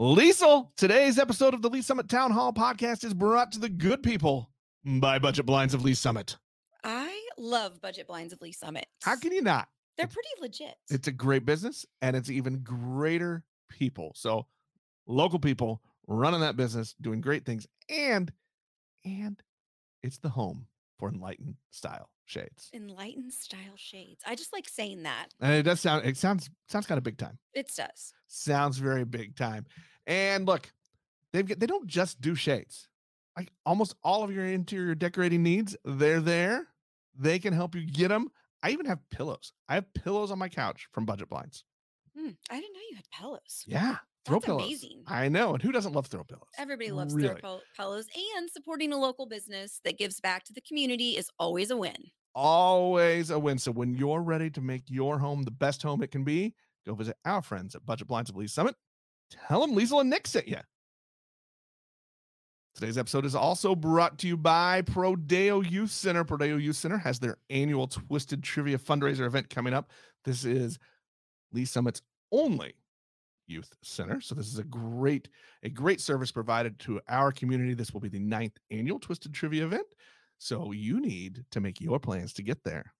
Liesel, today's episode of the Lee's Summit Town Hall podcast is brought to the good people by Budget Blinds of Lee's Summit. I love Budget Blinds of Lee's Summit. How can you not? They're pretty legit. It's a great business and it's even greater people. So, local people running that business, doing great things, and and it's the home for enlightened style shades. Enlightened style shades. I just like saying that. And it does sound it sounds sounds kind of big time. It does. Sounds very big time. And look, they've they don't just do shades. Like almost all of your interior decorating needs, they're there. They can help you get them. I even have pillows. I have pillows on my couch from Budget Blinds. Hmm, I didn't know you had pillows. Yeah, throw That's pillows. amazing. I know, and who doesn't love throw pillows? Everybody loves Really. pil- pillows, and supporting a local business that gives back to the community is always a win. Always a win. So when you're ready to make your home the best home it can be, go visit our friends at Budget Blinds of Lee's Summit. Tell them Liesel and Nick sent you. Today's episode is also brought to you by Prodeo Youth Center. Prodeo Youth Center has their annual Twisted Trivia fundraiser event coming up. This is Lee's Summit's only youth center. So this is a great, a great service provided to our community. This will be the ninth annual Twisted Trivia event. So you need to make your plans to get there.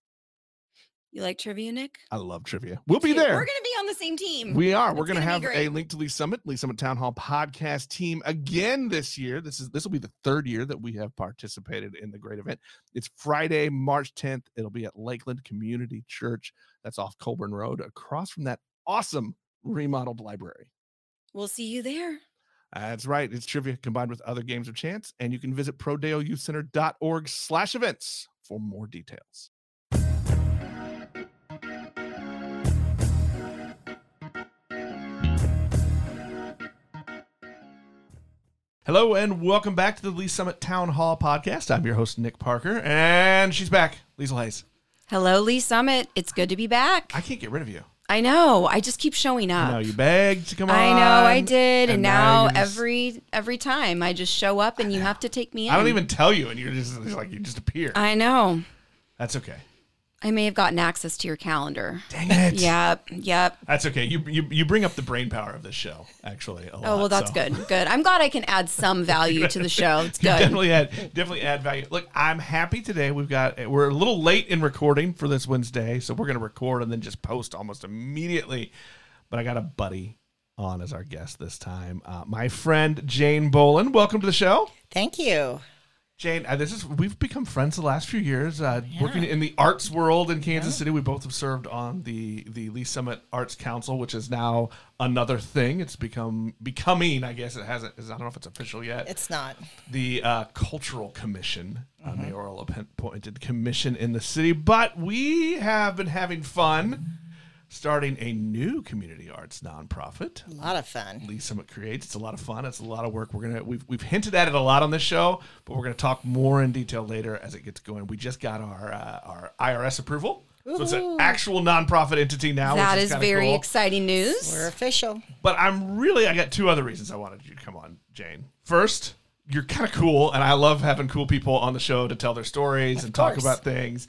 You like trivia, Nick? I love trivia. We'll be there. We're to be the same team. We are. We're going to have a link to Lee's Summit, Lee's Summit Town Hall podcast team again this year. This is this will be the third year that we have participated in the great event. It's Friday, March 10th. It'll be at Lakeland Community Church. That's off Colbern Road, across from that awesome remodeled library. We'll see you there. That's right. It's trivia combined with other games of chance, and you can visit prodeoyouthcenter.org slash events for more details. Hello and welcome back to the Lee's Summit Town Hall podcast. I'm your host, Nick Parker, and she's back, Liesel Hayes. Hello, Lee's Summit. It's good to be back. I can't get rid of you. I know. I just keep showing up. I know you begged to come on. I know I did, and, and now, now just- every every time I just show up, and you have to take me in. I don't even tell you, and you're just it's like you just appear. I know. That's okay. I may have gotten access to your calendar. Dang it. Yep. Yep. That's okay. You, you you bring up the brain power of this show, actually. A Oh lot, well, that's so. good. Good. I'm glad I can add some value to the show. It's You good. definitely add definitely add value. Look, I'm happy today. We've got we're a little late in recording for this Wednesday, so we're gonna record and then just post almost immediately. But I got a buddy on as our guest this time. Uh, my friend Jane Bolin. Welcome to the show. Thank you. Jane, uh, this is we've become friends the last few years. Uh, Working in the arts world in Kansas City, we both have served on the the Lee's Summit Arts Council, which is now another thing. It's become becoming, I guess it hasn't. I don't know if it's official yet. It's not. the uh, Cultural Commission, a mayoral appointed commission in the city. But we have been having fun starting a new community arts nonprofit. A lot of fun. Lee's Summit creates. It's a lot of fun. It's a lot of work. We're gonna we've we've hinted at it a lot on this show, but we're gonna talk more in detail later as it gets going. We just got our uh, our IRS approval, so it's an actual nonprofit entity now. that which is kinda very cool. exciting news. We're official. But I'm really I got two other reasons I wanted you to come on, Jane. First, you're kind of cool, and I love having cool people on the show to tell their stories Of and talk about things.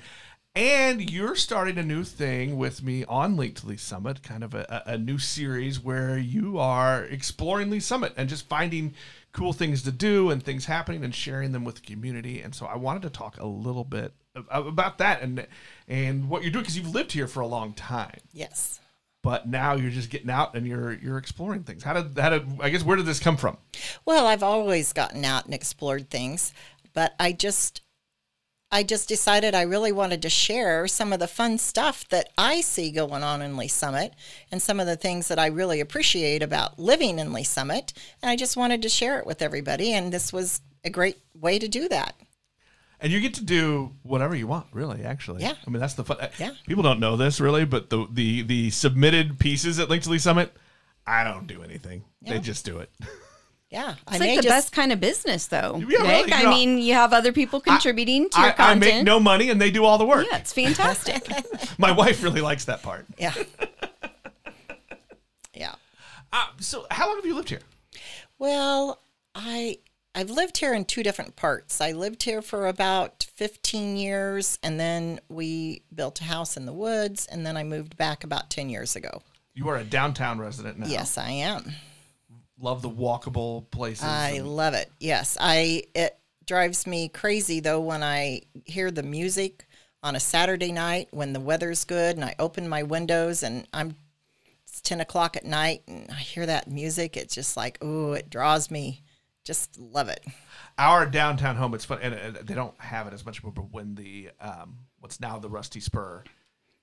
And you're starting a new thing with me on Link to Lee's Summit, kind of a, a new series where you are exploring Lee's Summit and just finding cool things to do and things happening and sharing them with the community. And so I wanted to talk a little bit about that and and what you're doing because you've lived here for a long time Yes. but now you're just getting out and you're you're exploring things. How did how did I guess where did this come from? Well, I've always gotten out and explored things, but I just I just decided I really wanted to share some of the fun stuff that I see going on in Lee's Summit and some of the things that I really appreciate about living in Lee's Summit. And I just wanted to share it with everybody. And this was a great way to do that. And you get to do whatever you want, really. Actually, Yeah. I mean that's the fun. Uh, yeah. People don't know this really, but the the the submitted pieces at Link to Lee's Summit, I don't do anything. They just do it. Yeah. I It's may like the just, best kind of business, though. Yeah, Nick. really, I you know, mean, you have other people contributing to your I, I make no money and they do all the work. yeah, it's fantastic. My wife really likes that part. Yeah. yeah. Uh, so how long have you lived here? Well, I I've lived here in two different parts. I lived here for about 15 years and then we built a house in the woods and then I moved back about 10 years ago. You are a downtown resident now. Yes, I am. Love the walkable places. I and- love it. Yes, I it drives me crazy though when I hear the music on a Saturday night when the weather's good and I open my windows and I'm it's ten o'clock at night and I hear that music. It's just like oh, it draws me. Just love it. our downtown home. It's fun, and, and they don't have it as much. But when the um, what's now the Rusty Spur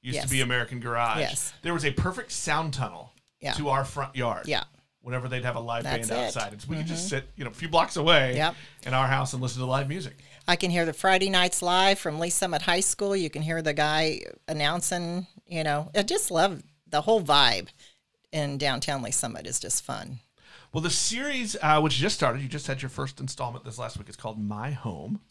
used to be American Garage, Yes. there was a perfect sound tunnel Yeah. to our front yard. Yeah. Whenever they'd have a live That's band it. outside, it's we could just sit, you know, a few blocks away Yep. in our house and listen to live music. I can hear the Friday nights live from Lee's Summit High School. You can hear the guy announcing. You know, I just love the whole vibe in downtown Lee's Summit is just fun. Well, the series, uh, which just started, you just had your first installment this last week. It's called My Home,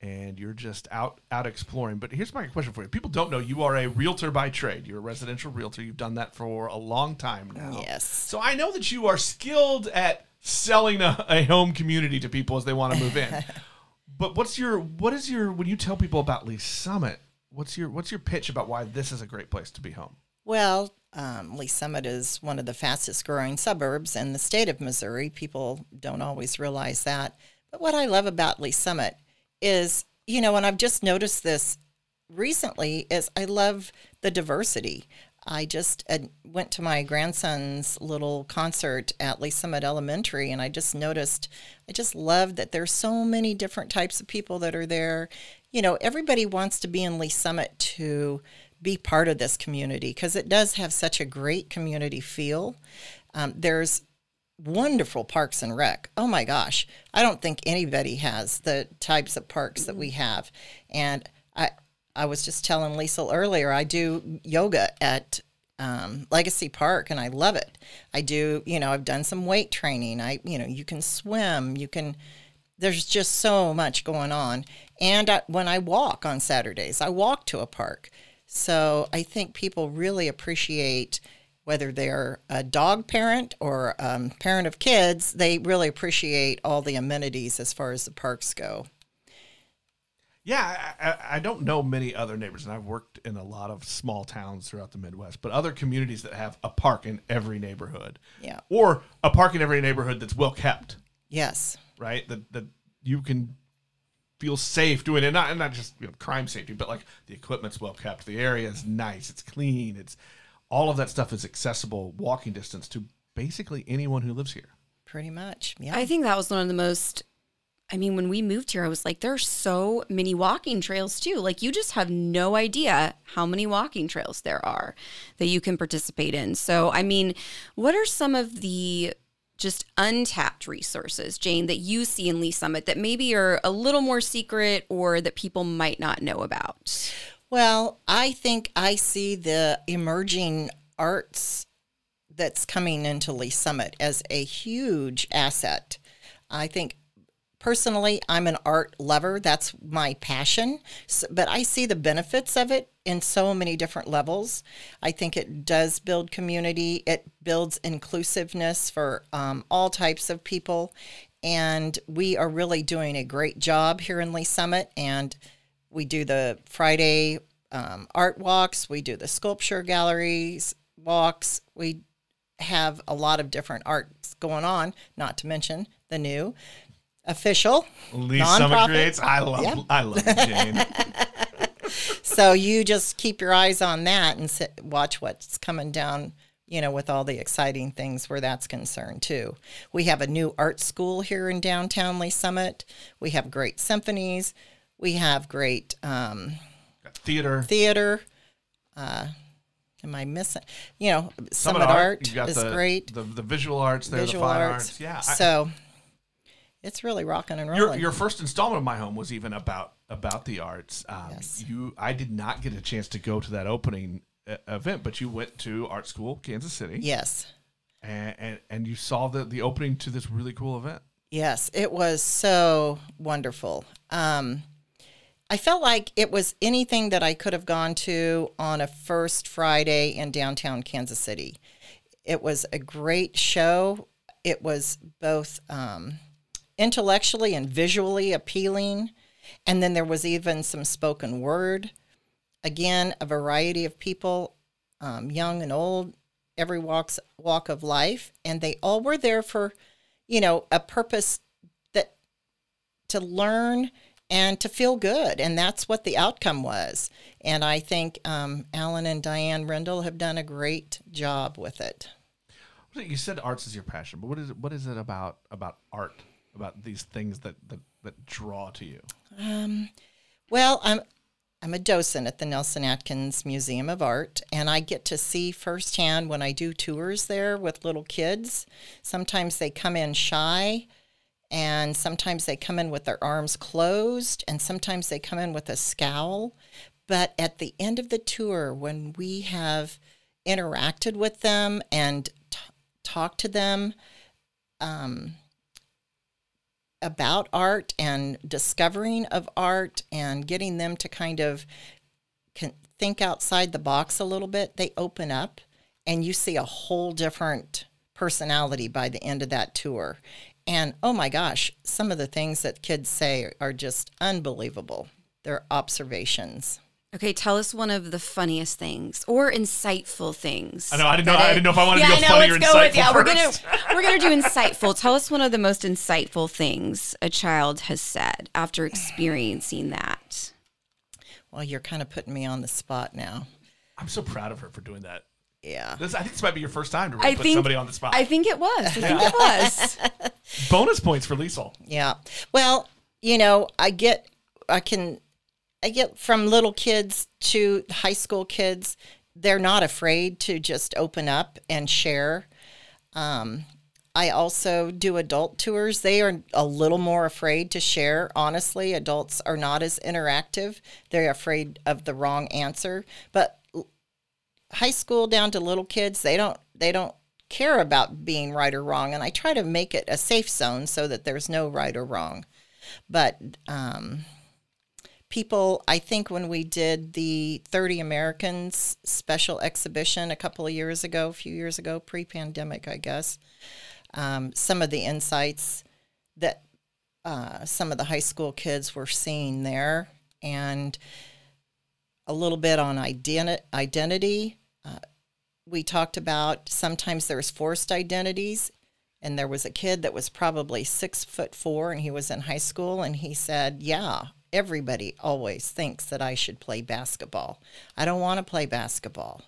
and you're just out out exploring. But here's my question for you: People don't know you are a realtor by trade. You're a residential realtor. You've done that for a long time now. Yes. So I know that you are skilled at selling a, a home community to people as they want to move in. but what's your what is your when you tell people about Lee's Summit? What's your what's your pitch about why this is a great place to be home? Well, um, Lee's Summit is one of the fastest growing suburbs in the state of Missouri. People don't always realize that. But what I love about Lee's Summit is, you know, and I've just noticed this recently, is I love the diversity. I just uh, went to my grandson's little concert at Lee's Summit Elementary, and I just noticed, I just love that there's so many different types of people that are there. You know, everybody wants to be in Lee's Summit to be part of this community because it does have such a great community feel. Um, there's wonderful parks and rec. Oh my gosh, I don't think anybody has the types of parks that we have. And I, I was just telling Lisa earlier, I do yoga at um, Legacy Park, and I love it. I do, you know, I've done some weight training. I, you know, you can swim, you can. There's just so much going on. And I, when I walk on Saturdays, I walk to a park. So I think people really appreciate whether they're a dog parent or um, parent of kids, they really appreciate all the amenities as far as the parks go. Yeah, I, I, don't know many other neighbors, and I've worked in a lot of small towns throughout the Midwest, but other communities that have a park in every neighborhood, Yeah. or a park in every neighborhood that's well kept, Yes. right? That that you can feel safe doing it, not and not just you know, crime safety, but like the equipment's well kept, the area is nice, it's clean, it's all of that stuff is accessible, walking distance to basically anyone who lives here. Pretty much. Yeah. I think that was one of the most. I mean, when we moved here, I was like, there are so many walking trails too. Like, you just have no idea how many walking trails there are that you can participate in. So, I mean, what are some of the just untapped resources, Jane, that you see in Lee's Summit that maybe are a little more secret or that people might not know about? Well, I think I see the emerging arts that's coming into Lee's Summit as a huge asset. I think personally, I'm an art lover. That's my passion. S but I see the benefits of it in so many different levels. I think it does build community, it builds inclusiveness for um, all types of people. And we are really doing a great job here in Lee's Summit. And we do the Friday um, art walks, we do the sculpture galleries walks, we have a lot of different arts going on, not to mention the new official. Lee's Summit creates. I love. Yep. I love Jane. So you just keep your eyes on that and sit, watch what's coming down, you know, with all the exciting things where that's concerned too. We have a new art school here in downtown Lee's Summit. We have great symphonies. We have great um, theater. theater. Uh, am I missing? You know, Summit, Art, You've got is the, great. The, the visual arts there, visual the fine arts. arts. Yeah. I- So it's really rocking and rolling. your your, first installment of my home was even about about the arts. Um, Yes. You, I did not get a chance to go to that opening uh, event, but you went to art school, Kansas City, yes. and, and and you saw the the opening to this really cool event. Yes, it was so wonderful. Um, I felt like it was anything that I could have gone to on a first Friday in downtown Kansas City. It was a great show. It was both um, intellectually and visually appealing. And then there was even some spoken word. Again, a variety of people, um, young and old. every walks walk of life, and they all were there for, you know, a purpose that to learn and to feel good, and that's what the outcome was. And I think um, Alan and Diane Rendell have done a great job with it. You said arts is your passion, but what is it, what is it about about art, about these things that that, that draw to you? Um, well, I'm I'm a docent at the Nelson Atkins Museum of Art, and I get to see firsthand when I do tours there with little kids. Sometimes they come in shy, and sometimes they come in with their arms closed, and sometimes they come in with a scowl. But at the end of the tour, when we have interacted with them and t- talked to them, um, about art and discovering of art and getting them to kind of think outside the box a little bit, they open up and you see a whole different personality by the end of that tour. And oh my gosh, some of the things that kids say are just unbelievable. Their observations. Okay, tell us one of the funniest things or insightful things. I know. I didn't know. I didn't know if I wanted yeah, to go I know, funny or let's insightful go with yeah. We're first. gonna we're gonna do insightful. Tell us one of the most insightful things a child has said after experiencing that. Well, you're kind of putting me on the spot now. I'm so proud of her for doing that. Yeah. This, I think this might be your first time to really I put think somebody on the spot. I think it was. I think it was. Bonus points for Liesel. Yeah. Well, you know, I get, I can, I get from little kids to high school kids, they're not afraid to just open up and share. Um, I also do adult tours. They are a little more afraid to share. Honestly, adults are not as interactive. They're afraid of the wrong answer. But high school down to little kids, they don't they don't care about being right or wrong. And I try to make it a safe zone so that there's no right or wrong. But um, people, I think when we did the 30 Americans special exhibition a couple of years ago, a few years ago, pre pandemic, I guess, um, some of the insights that uh, some of the high school kids were seeing there and a little bit on identi- identity. We talked about sometimes there's forced identities and there was a kid that was probably six foot four and he was in high school and he said yeah everybody always thinks that i should play basketball. I don't want to play basketball.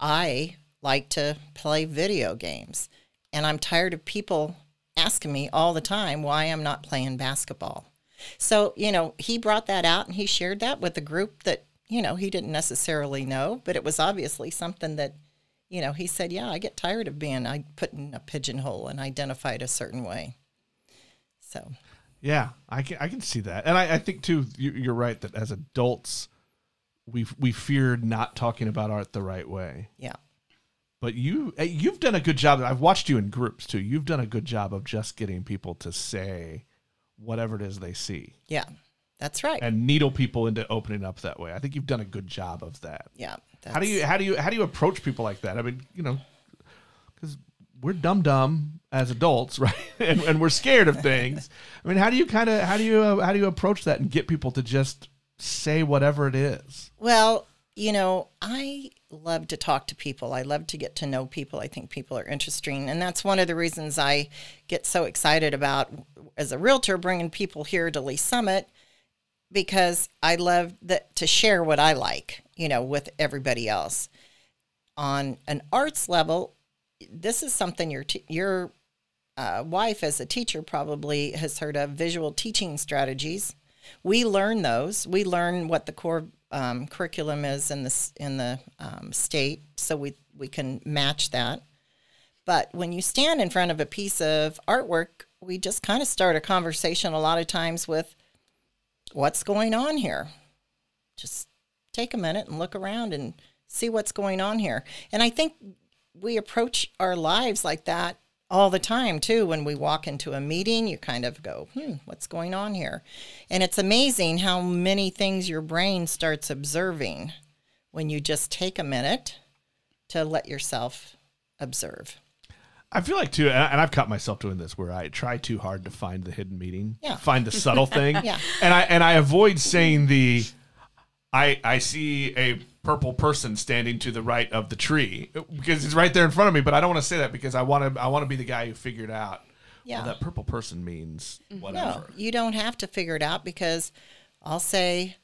I like to play video games. And i'm tired of people asking me all the time why i'm not playing basketball. So you know he brought that out and he shared that with a group that you know he didn't necessarily know but it was obviously something that you know, he said, "Yeah, I get tired of being I put in a pigeonhole and identified a certain way." So, Yeah, I can I can see that, and I, I think too. You, you're right that as adults, we we fear not talking about art the right way. yeah, But you eh, you've done a good job. I've watched you in groups too. You've done a good job of just getting people to say whatever it is they see yeah, that's right. and needle people into opening up that way. I think you've done a good job of that. yeah, How do you how do you how do you approach people like that? I mean, you know, because we're dumb dumb as adults, right? and, and we're scared of things. I mean, how do you kind of how do you uh, how do you approach that and get people to just say whatever it is? Well, you know, I love to talk to people. I love to get to know people. I think people are interesting, and that's one of the reasons I get so excited about as a realtor bringing people here to Lee's Summit because I love that to share what I like, you know, with everybody else. On an arts level, this is something your your uh, wife, as a teacher, probably has heard of visual teaching strategies. We learn those. We learn what the core um, curriculum is in the in the um, state, so we we can match that. But when you stand in front of a piece of artwork, we just kind of start a conversation a lot of times with what's going on here. Just take a minute and look around and see what's going on here. And I think we approach our lives like that all the time too when we walk into a meeting you kind of go hmm what's going on here and it's amazing how many things your brain starts observing when you just take a minute to let yourself observe I feel like too, and I've caught myself doing this where I try too hard to find the hidden meaning, Yeah. find the subtle thing, Yeah. and I and I avoid saying the I I see a purple person standing to the right of the tree because it's right there in front of me. But I don't want to say that because I want to I want to be the guy who figured out. Yeah. Well, that purple person means mm-hmm. whatever. No, you don't have to figure it out because I'll say,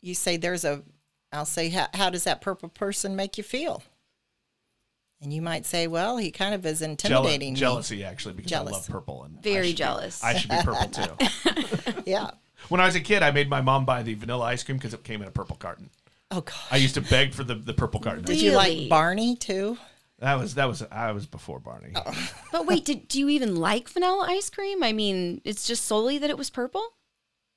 you say there's a, I'll say, how, how does that purple person make you feel? And you might say, well, he kind of is Jeal- intimidating me. jealousy actually because I love purple and I Very be- jealous. I should be purple too. Yeah. When I was a kid, I made my mom buy the vanilla ice cream because it came in a purple carton. Oh God. I used to beg for the, the purple carton. Did you like Barney too? That was that was I was before Barney. But wait, did do you even like vanilla ice cream? I mean, it's just solely that it was purple.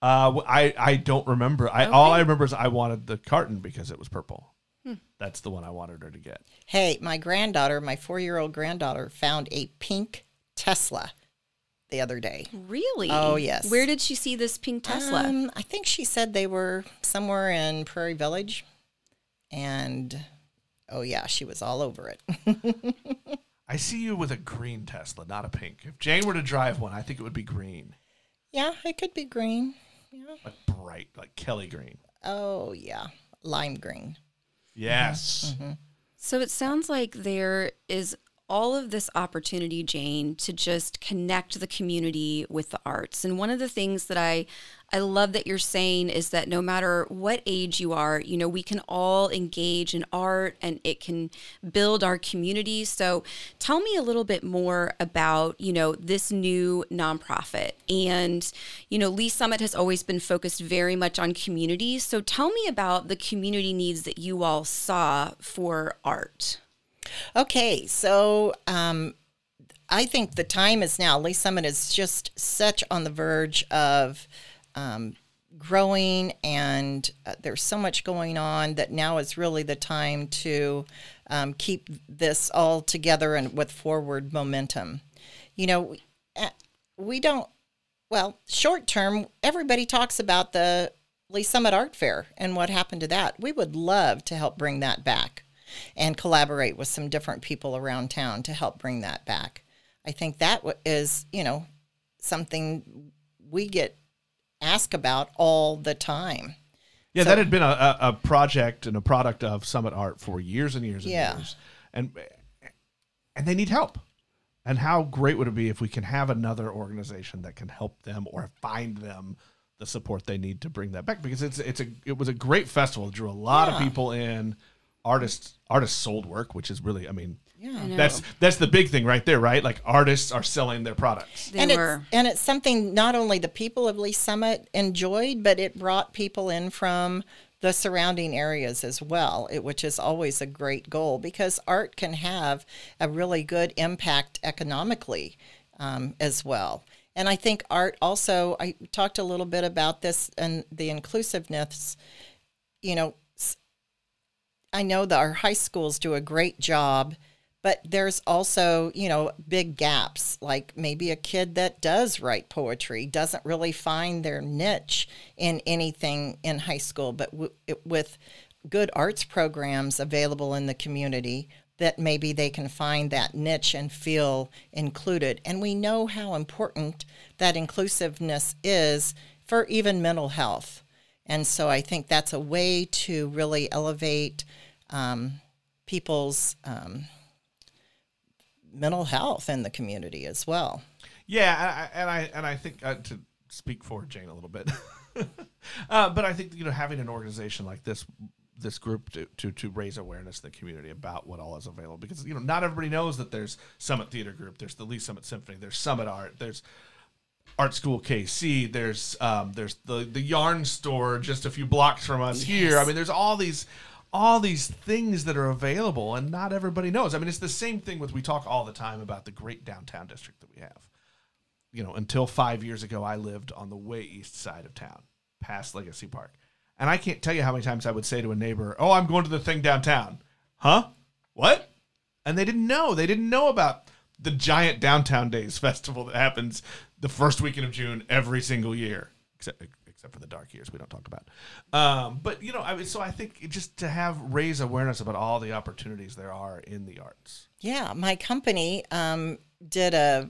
Uh, I I don't remember. I all I remember is I wanted the carton because it was purple. Hmm. That's the one I wanted her to get. Hey, my granddaughter, my four-year-old granddaughter, found a pink Tesla the other day. Really? Oh, yes. Where did she see this pink Tesla? Um, I think she said they were somewhere in Prairie Village, and oh yeah, she was all over it. I see you with a green Tesla, not a pink. If Jane were to drive one, I think it would be green, yeah, it could be green. Yeah. like bright, like Kelly green. Oh yeah, lime green. Yes. Mm-hmm. So it sounds like there is all of this opportunity, Jane, to just connect the community with the arts. And one of the things that I I love that you're saying is that no matter what age you are, you know, we can all engage in art and it can build our community. So tell me a little bit more about, you know, this new nonprofit. And, you know, Lee's Summit has always been focused very much on community. So tell me about the community needs that you all saw for art. Okay, so um, I think the time is now. Lee's Summit is just such on the verge of um, growing, and uh, there's so much going on that now is really the time to um, keep this all together and with forward momentum. You know, we, we don't. Well, short term, everybody talks about the Lee Summit Art Fair and what happened to that. We would love to help bring that back and collaborate with some different people around town to help bring that back. I think that is, you know, something we get asked about all the time. Yeah, So- that had been a, a, project and a product of Summit Art for years and years and Yeah. years, and and they need help. And how great would it be if we can have another organization that can help them or find them the support they need to bring that back? Because it's it's a it was a great festival. It drew a lot of people in. Artists artists sold work, which is really I mean Yeah. I that's that's the big thing right there, right? Like artists are selling their products. They and were. it's and it's something not only the people of Lee's Summit enjoyed, but it brought people in from the surrounding areas as well, it, which is always a great goal because art can have a really good impact economically um, as well. And I think art also. I talked a little bit about this and the inclusiveness. You know, s- I know that our high schools do a great job, but there's also, you know, big gaps. Like maybe a kid that does write poetry doesn't really find their niche in anything in high school, but w- it, with good arts programs available in the community, that maybe they can find that niche and feel included. And we know how important that inclusiveness is for even mental health. And so I think that's a way to really elevate um, people's um, mental health in the community as well. Yeah, I- I- and I and I think uh, to speak for Jane a little bit, uh, but I think you know having an organization like this, this group to, to to raise awareness in the community about what all is available because you know not everybody knows that there's Summit Theater Group, there's the Lee's Summit Symphony, there's Summit Art, there's Art School KC, there's um, there's the the yarn store just a few blocks from us here. I mean, there's all these all these things that are available and not everybody knows. I mean, it's the same thing with we talk all the time about the great downtown district that we have you know, until five years ago, I lived on the way east side of town, past Legacy Park. And I can't tell you how many times I would say to a neighbor, Oh, I'm going to the thing downtown. Huh? What? And they didn't know. They didn't know about the giant Downtown Days festival that happens the first weekend of June every single year, except except for the dark years we don't talk about. Um, but you know, I mean, so I think it just to have raise awareness about all the opportunities there are in the arts. Yeah, my company um, did a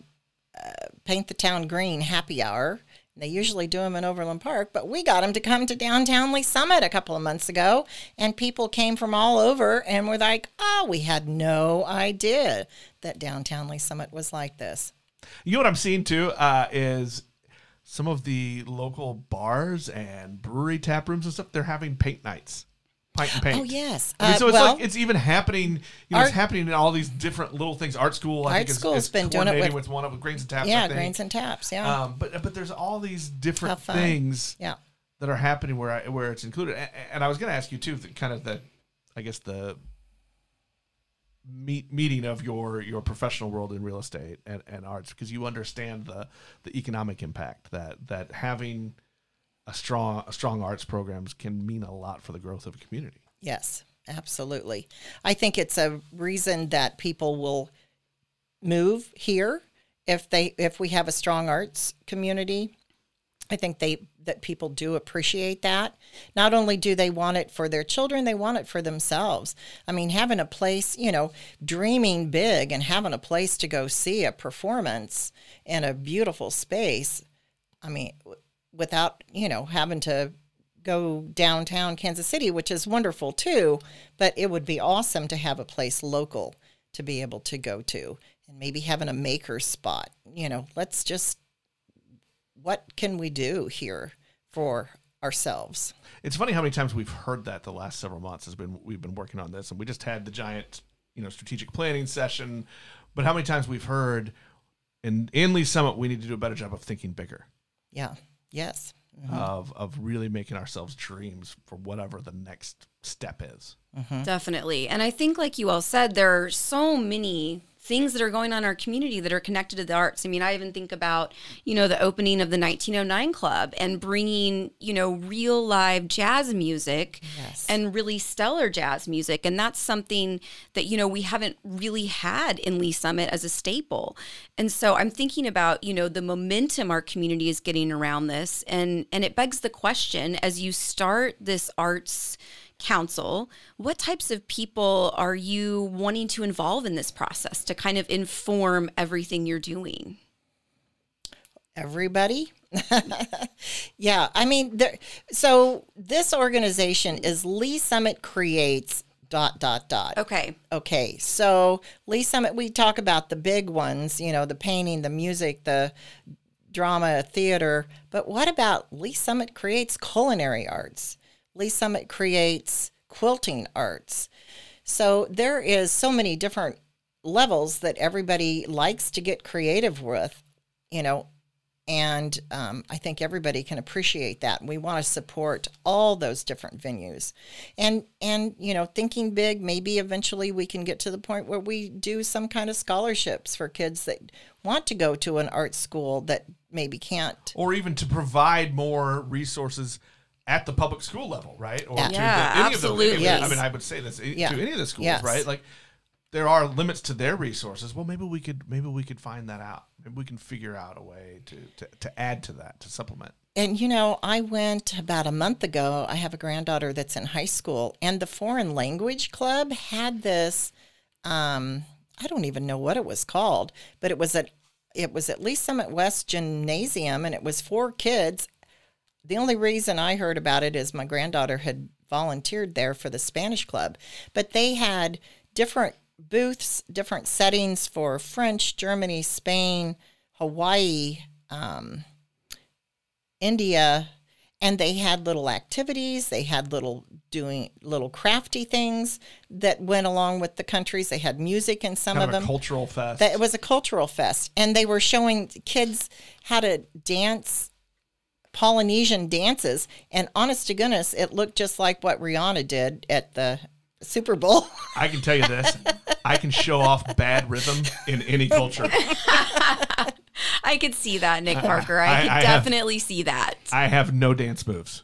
uh, paint the town green happy hour, They usually do them in Overland Park, but we got them to come to downtown Lee's Summit a couple of months ago, and people came from all over and were like, "Oh, we had no idea that downtown Lee's Summit was like this." You know what I'm seeing too uh, is some of the local bars and brewery tap rooms and stuff. They're having paint nights, pint and paint. Oh yes, I mean, Uh, so it's well, like it's even happening. You know, Art- it's happening in all these different little things. Art school, I Art think, is, School's is been doing it with- with, one of the grains and taps. Yeah, grains and taps. Yeah, Um, but but there's all these different things yeah. that are happening where I, where it's included. And, and I was going to ask you too, kind of the, I guess the meet, meeting of your your professional world in real estate and, and arts because you understand the the economic impact that that having a strong a strong arts programs can mean a lot for the growth of a community. Yes, absolutely. I think it's a reason that people will move here if they if we have a strong arts community. I think they that people do appreciate that. Not only do they want it for their children, they want it for themselves. I mean, having a place, you know, dreaming big and having a place to go see a performance in a beautiful space. I mean, without, you know, having to go downtown Kansas City, which is wonderful too, but it would be awesome to have a place local to be able to go to and maybe having a maker spot. You know, let's just what can we do here for ourselves? It's funny how many times we've heard that the last several months has been we've been working on this, and we just had the giant, you know, strategic planning session. But how many times we've heard in in Lee's Summit, we need to do a better job of thinking bigger, Yeah. Yes. Mm-hmm. of of really making ourselves dreams for whatever the next step is. Mm-hmm. Definitely. And I think, like you all said, there are so many things that are going on in our community that are connected to the arts. I mean, I even think about, you know, the opening of the 1909 Club and bringing, you know, real live jazz music Yes. and really stellar jazz music. And that's something that, you know, we haven't really had in Lee's Summit as a staple. And so I'm thinking about, you know, the momentum our community is getting around this. And, and it begs the question as you start this arts council, what types of people are you wanting to involve in this process to kind of inform everything you're doing? Everybody. yeah. I mean, there, so this organization is Lee's Summit Creates dot dot dot. Okay. Okay, so Lee's Summit, we talk about the big ones, you know, the painting, the music, the drama, theater. But what about Lee's Summit creates culinary arts? Lee's Summit creates quilting arts. So there is so many different levels that everybody likes to get creative with, you know, and um, I think everybody can appreciate that. We want to support all those different venues, and and you know, thinking big. Maybe eventually we can get to the point where we do some kind of scholarships for kids that want to go to an art school that maybe can't. or even to provide more resources at the public school level, right? Or Yeah. to Yeah, the, any of absolutely. the, any of the- I mean, I would say this Yeah. to any of the schools, Yes. right? Like there are limits to their resources. Well, maybe we could maybe we could find that out. Maybe we can figure out a way to to, to add to that to supplement. And you know, I went about a month ago. I have a granddaughter that's in high school, and the foreign language club had this. Um, I don't even know what it was called, but it was at it was at Lee's Summit West Gymnasium, and it was for kids. The only reason I heard about it is my granddaughter had volunteered there for the Spanish club, but they had different booths, different settings for French, Germany, Spain, Hawaii, um, India, and they had little activities. They had little doing little crafty things that went along with the countries. They had music in some Kind of of them. cultural fest. That it was a cultural fest, and they were showing kids how to dance Polynesian dances. And honest to goodness, it looked just like what Rihanna did at the Super Bowl. I can tell you this: I can show off bad rhythm in any culture. I could see that, Nick Parker. I, I- could I have- definitely see that. I have no dance moves,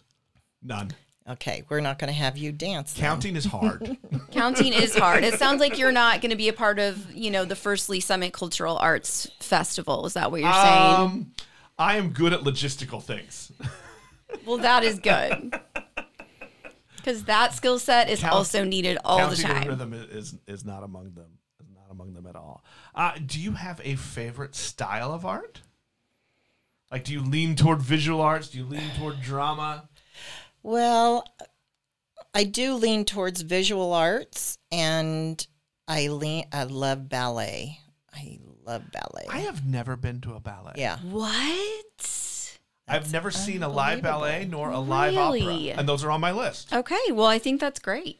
none. okay, we're not going to have you dance. then. Counting is hard. Counting is hard. It sounds like you're not going to be a part of, you know, the First Lee's Summit Cultural Arts Festival. Is that what you're saying? um, I am good at logistical things. Well, that is good. Because that skill set is Count- also needed all the Counting and time. rhythm is is not among them. Is not among them at all. Uh, do you have a favorite style of art? Like, do you lean toward visual arts? Do you lean toward drama? Well, I do lean towards visual arts and I lean I love ballet. I love ballet. I have never been to a ballet. yeah. What? I've never seen a live ballet nor a live Really? opera, and those are on my list. Okay, well, I think that's great.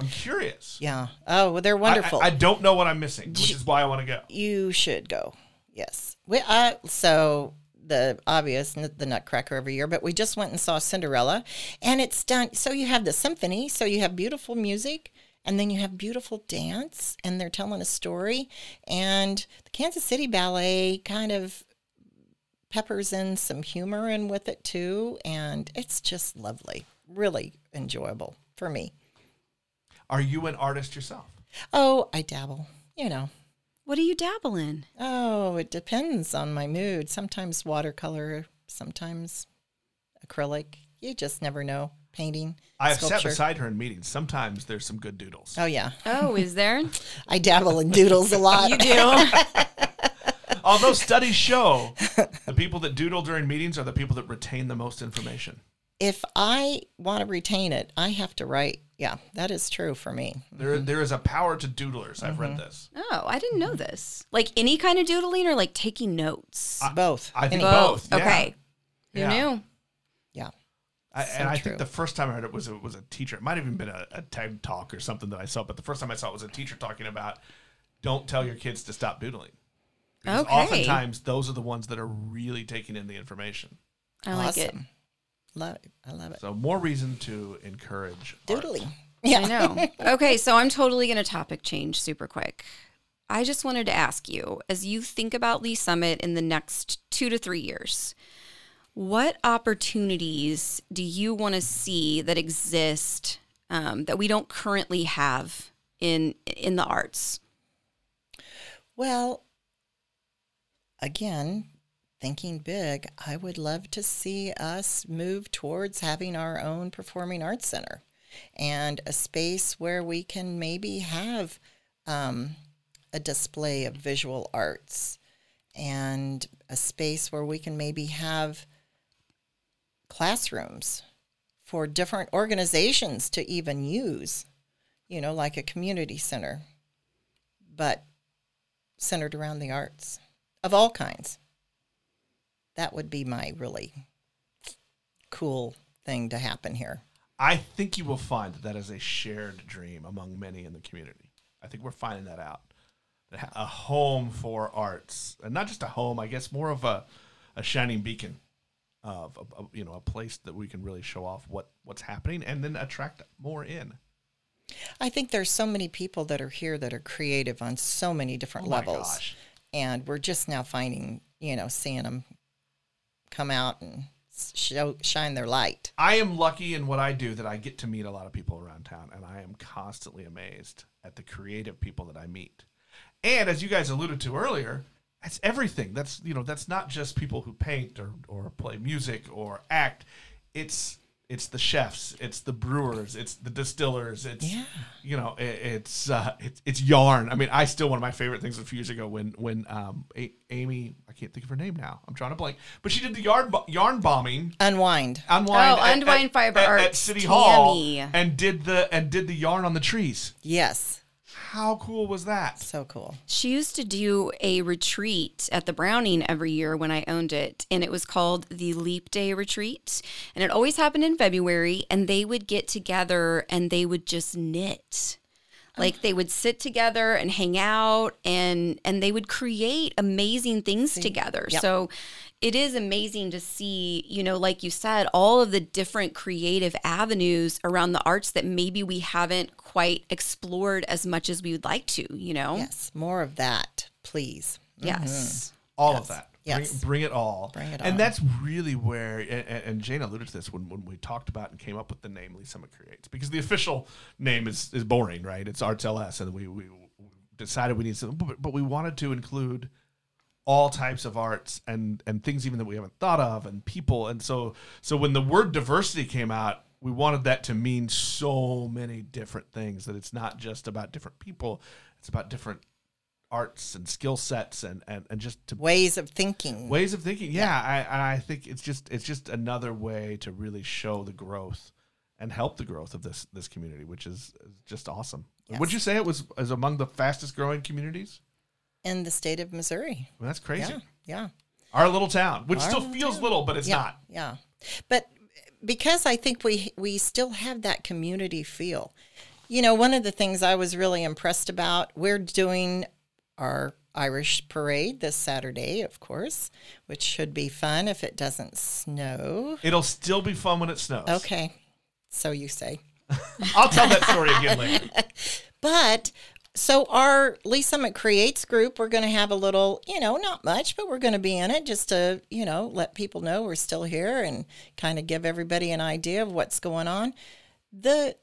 I'm curious. Yeah. Oh, well, they're wonderful. I, I don't know what I'm missing, which is why I want to go. you should go. Yes. We uh, so the obvious the Nutcracker every year, but we just went and saw Cinderella, and it's done. So you have the symphony, so you have beautiful music, and then you have beautiful dance, and they're telling a story, and the Kansas City Ballet kind of peppers in some humor in with it too, and it's just lovely, really enjoyable for me. Are you an artist yourself? Oh, I dabble, you know. What do you dabble in? Oh, it depends on my mood. Sometimes watercolor, sometimes acrylic. You just never know. Painting, I have sat beside her in meetings. Sometimes there's some good doodles. Oh yeah, Oh, is there? I dabble in doodles a lot. you do. Although studies show the people that doodle during meetings are the people that retain the most information. If I want to retain it, I have to write. Yeah, that is true for me. There, there is a power to doodlers. I've Mm-hmm. read this. Oh, I didn't know this. Like any kind of doodling or like taking notes? Both. I think Any- both. yeah. Okay. Who Yeah. knew? Yeah. I, So and I true. think the first time I heard it was a, was a teacher. It might have even been a, a TED talk or something that I saw, but the first time I saw it was a teacher talking about don't tell your kids to stop doodling. Because Okay. oftentimes those are the ones that are really taking in the information. I like it. Love it. I love it. So more reason to encourage art. Doodling. Yeah. I know. Okay, so I'm totally going to topic change super quick. I just wanted to ask you, as you think about Lee's Summit in the next two to three years, what opportunities do you want to see that exist um, that we don't currently have in in the arts? Well, again, thinking big, I would love to see us move towards having our own performing arts center and a space where we can maybe have um, a display of visual arts and a space where we can maybe have classrooms for different organizations to even use, you know, like a community center, but centered around the arts of all kinds. That would be my really cool thing to happen here. I think you will find that that is a shared dream among many in the community. I think we're finding that out. A home for arts, and not just a home. I guess more of a, a shining beacon of, of, of, you know a place that we can really show off what what's happening, and then attract more in. I think there's so many people that are here that are creative on so many different Oh my levels. gosh. And we're just now finding, you know, seeing them come out and show, shine their light. I am lucky in what I do that I get to meet a lot of people around town, and I am constantly amazed at the creative people that I meet. And as you guys alluded to earlier, that's everything. That's you know that's not just people who paint or or play music or act. It's it's the chefs, it's the brewers, it's the distillers, it's Yeah. you know it, it's uh, it's it's yarn. I mean, I still one of my favorite things a few years ago when when um A- Amy I can't think of her name now. I'm trying to blank, but she did the yarn bo- yarn bombing Unwind. unwind Oh, at- Unwind at- Fiber at, Arts, at City Hall Tammy. and did the and did the yarn on the trees. Yes. How cool was that? So cool. She used to do a retreat at the Browning every year when I owned it, and it was called the Leap Day Retreat. And it always happened in February, and they would get together and they would just knit. Like they would sit together and hang out and and they would create amazing things together. Yep. So it is amazing to see, you know, like you said, all of the different creative avenues around the arts that maybe we haven't quite explored as much as we would like to, you know? Yes. More of that, please. Yes. Mm-hmm. All of that. Yes. Bring, bring it all. Bring it And on. that's really where, and, and and Jane alluded to this when, when we talked about and came up with the name Lee's Summit Creates, because the official name is, is boring, right? It's Arts LS, and we, we decided we need something, but, but we wanted to include all types of arts and and things even that we haven't thought of and people and so so when the word diversity came out we wanted that to mean so many different things that it's not just about different people it's about different arts and skill sets and, and, and just to Ways of thinking. ways of thinking. Yeah, I I think it's just it's just another way to really show the growth and help the growth of this this community, which is just awesome. Yes. Would you say it was is among the fastest growing communities? in the state of Missouri. Mean, that's crazy. Yeah, yeah. Our little town, which Our still feels town. little, but it's yeah, not. Yeah. But because I think we we still have that community feel. You know, one of the things I was really impressed about, we're doing our Irish parade this Saturday, of course, which should be fun if it doesn't snow. It'll still be fun when it snows. Okay. So you say. I'll tell that story again later. But so our Lee's Summit Creates group, we're going to have a little, you know, not much, but we're going to be in it just to, you know, let people know we're still here and kind of give everybody an idea of what's going on. The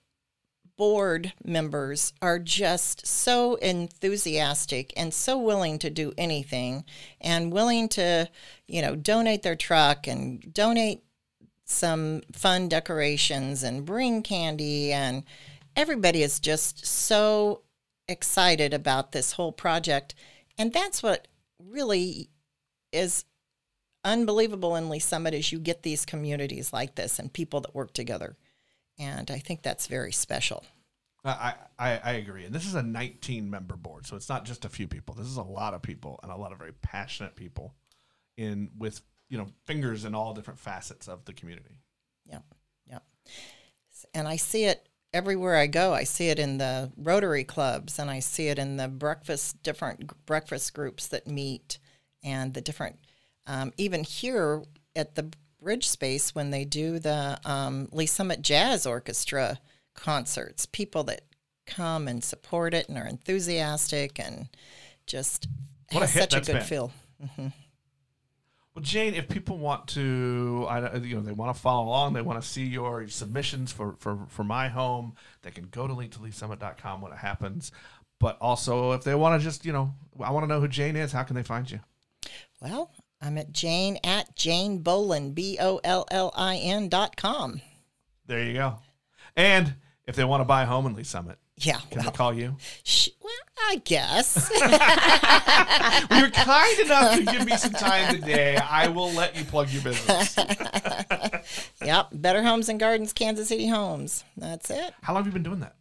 board members are just so enthusiastic and so willing to do anything and willing to, you know, donate their truck and donate some fun decorations and bring candy. And everybody is just so excited about this whole project. And that's what really is unbelievable in Lee's Summit is you get these communities like this and people that work together and I think that's very special. I, I, I agree. And this is a 19 member board. So it's not just a few people. This is a lot of people and a lot of very passionate people in with, you know, fingers in all different facets of the community. Yeah, yeah. And I see it everywhere I go. I see it in the Rotary clubs, and I see it in the breakfast different breakfast groups that meet, and the different. Um, even here at the Bridge Space when they do the um, Lee's Summit Jazz Orchestra concerts, people that come and support it and are enthusiastic and just What a has hit such a good been. feel. Well, Jane, if people want to, I, you know, they want to follow along, they want to see your submissions for, for, for my home, they can go to linktoleesummit.com when it happens. But also, if they want to just, you know, I want to know who Jane is, how can they find you? Well, I'm at Jane at Jane Bollin, B O L L I N dot com. There you go. And if they want to buy a home in Lee's Summit, Yeah, can well, they call you? sh- well, I guess. Well, you're kind enough to give me some time today. I will let you plug your business. yep, Better Homes and Gardens, Kansas City Homes. That's it. How long have you been doing that?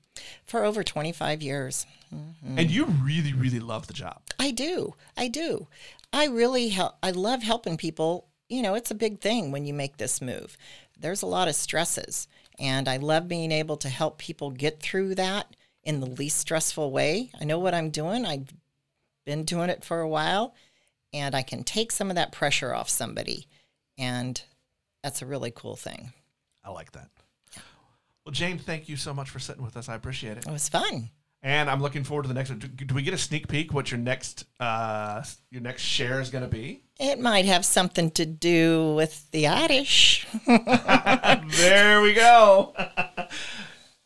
For over 25 years. Mm-hmm. And you really, really love the job. I do. I do. I really help. I love helping people. You know, it's a big thing when you make this move. There's a lot of stresses, and I love being able to help people get through that in the least stressful way. I know what I'm doing. I've been doing it for a while, and I can take some of that pressure off somebody, and that's a really cool thing. I like that. Well, Jane, thank you so much for sitting with us. I appreciate it. It was fun. And I'm looking forward to the next one. Do, do we get a sneak peek what your next uh your next share is going to be? It might have something to do with the Irish. there we go.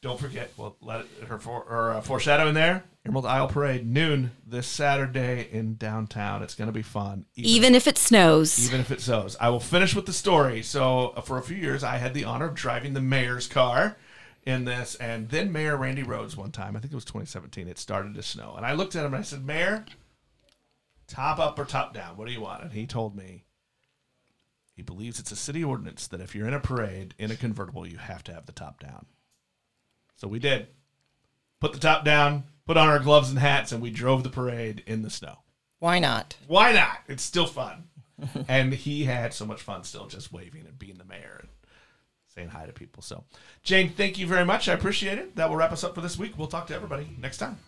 Don't forget, well, let it, her for, or uh, foreshadow in there. Emerald Isle Parade noon this Saturday in downtown. It's going to be fun. Even if it snows. even if it snows, I will finish with the story. So, uh, for a few years, I had the honor of driving the mayor's car in this, and then Mayor Randy Rhoads one time, I think it was 2017, it started to snow. And I looked at him and I said, Mayor, top up or top down? What do you want? And he told me he believes it's a city ordinance that if you're in a parade in a convertible, you have to have the top down. So we did. Put the top down, put on our gloves and hats, and we drove the parade in the snow Why not? why not? It's still fun. and he had so much fun still just waving and being the mayor saying hi to people. So, Jane, thank you very much. I appreciate it. That will wrap us up for this week. We'll talk to everybody next time.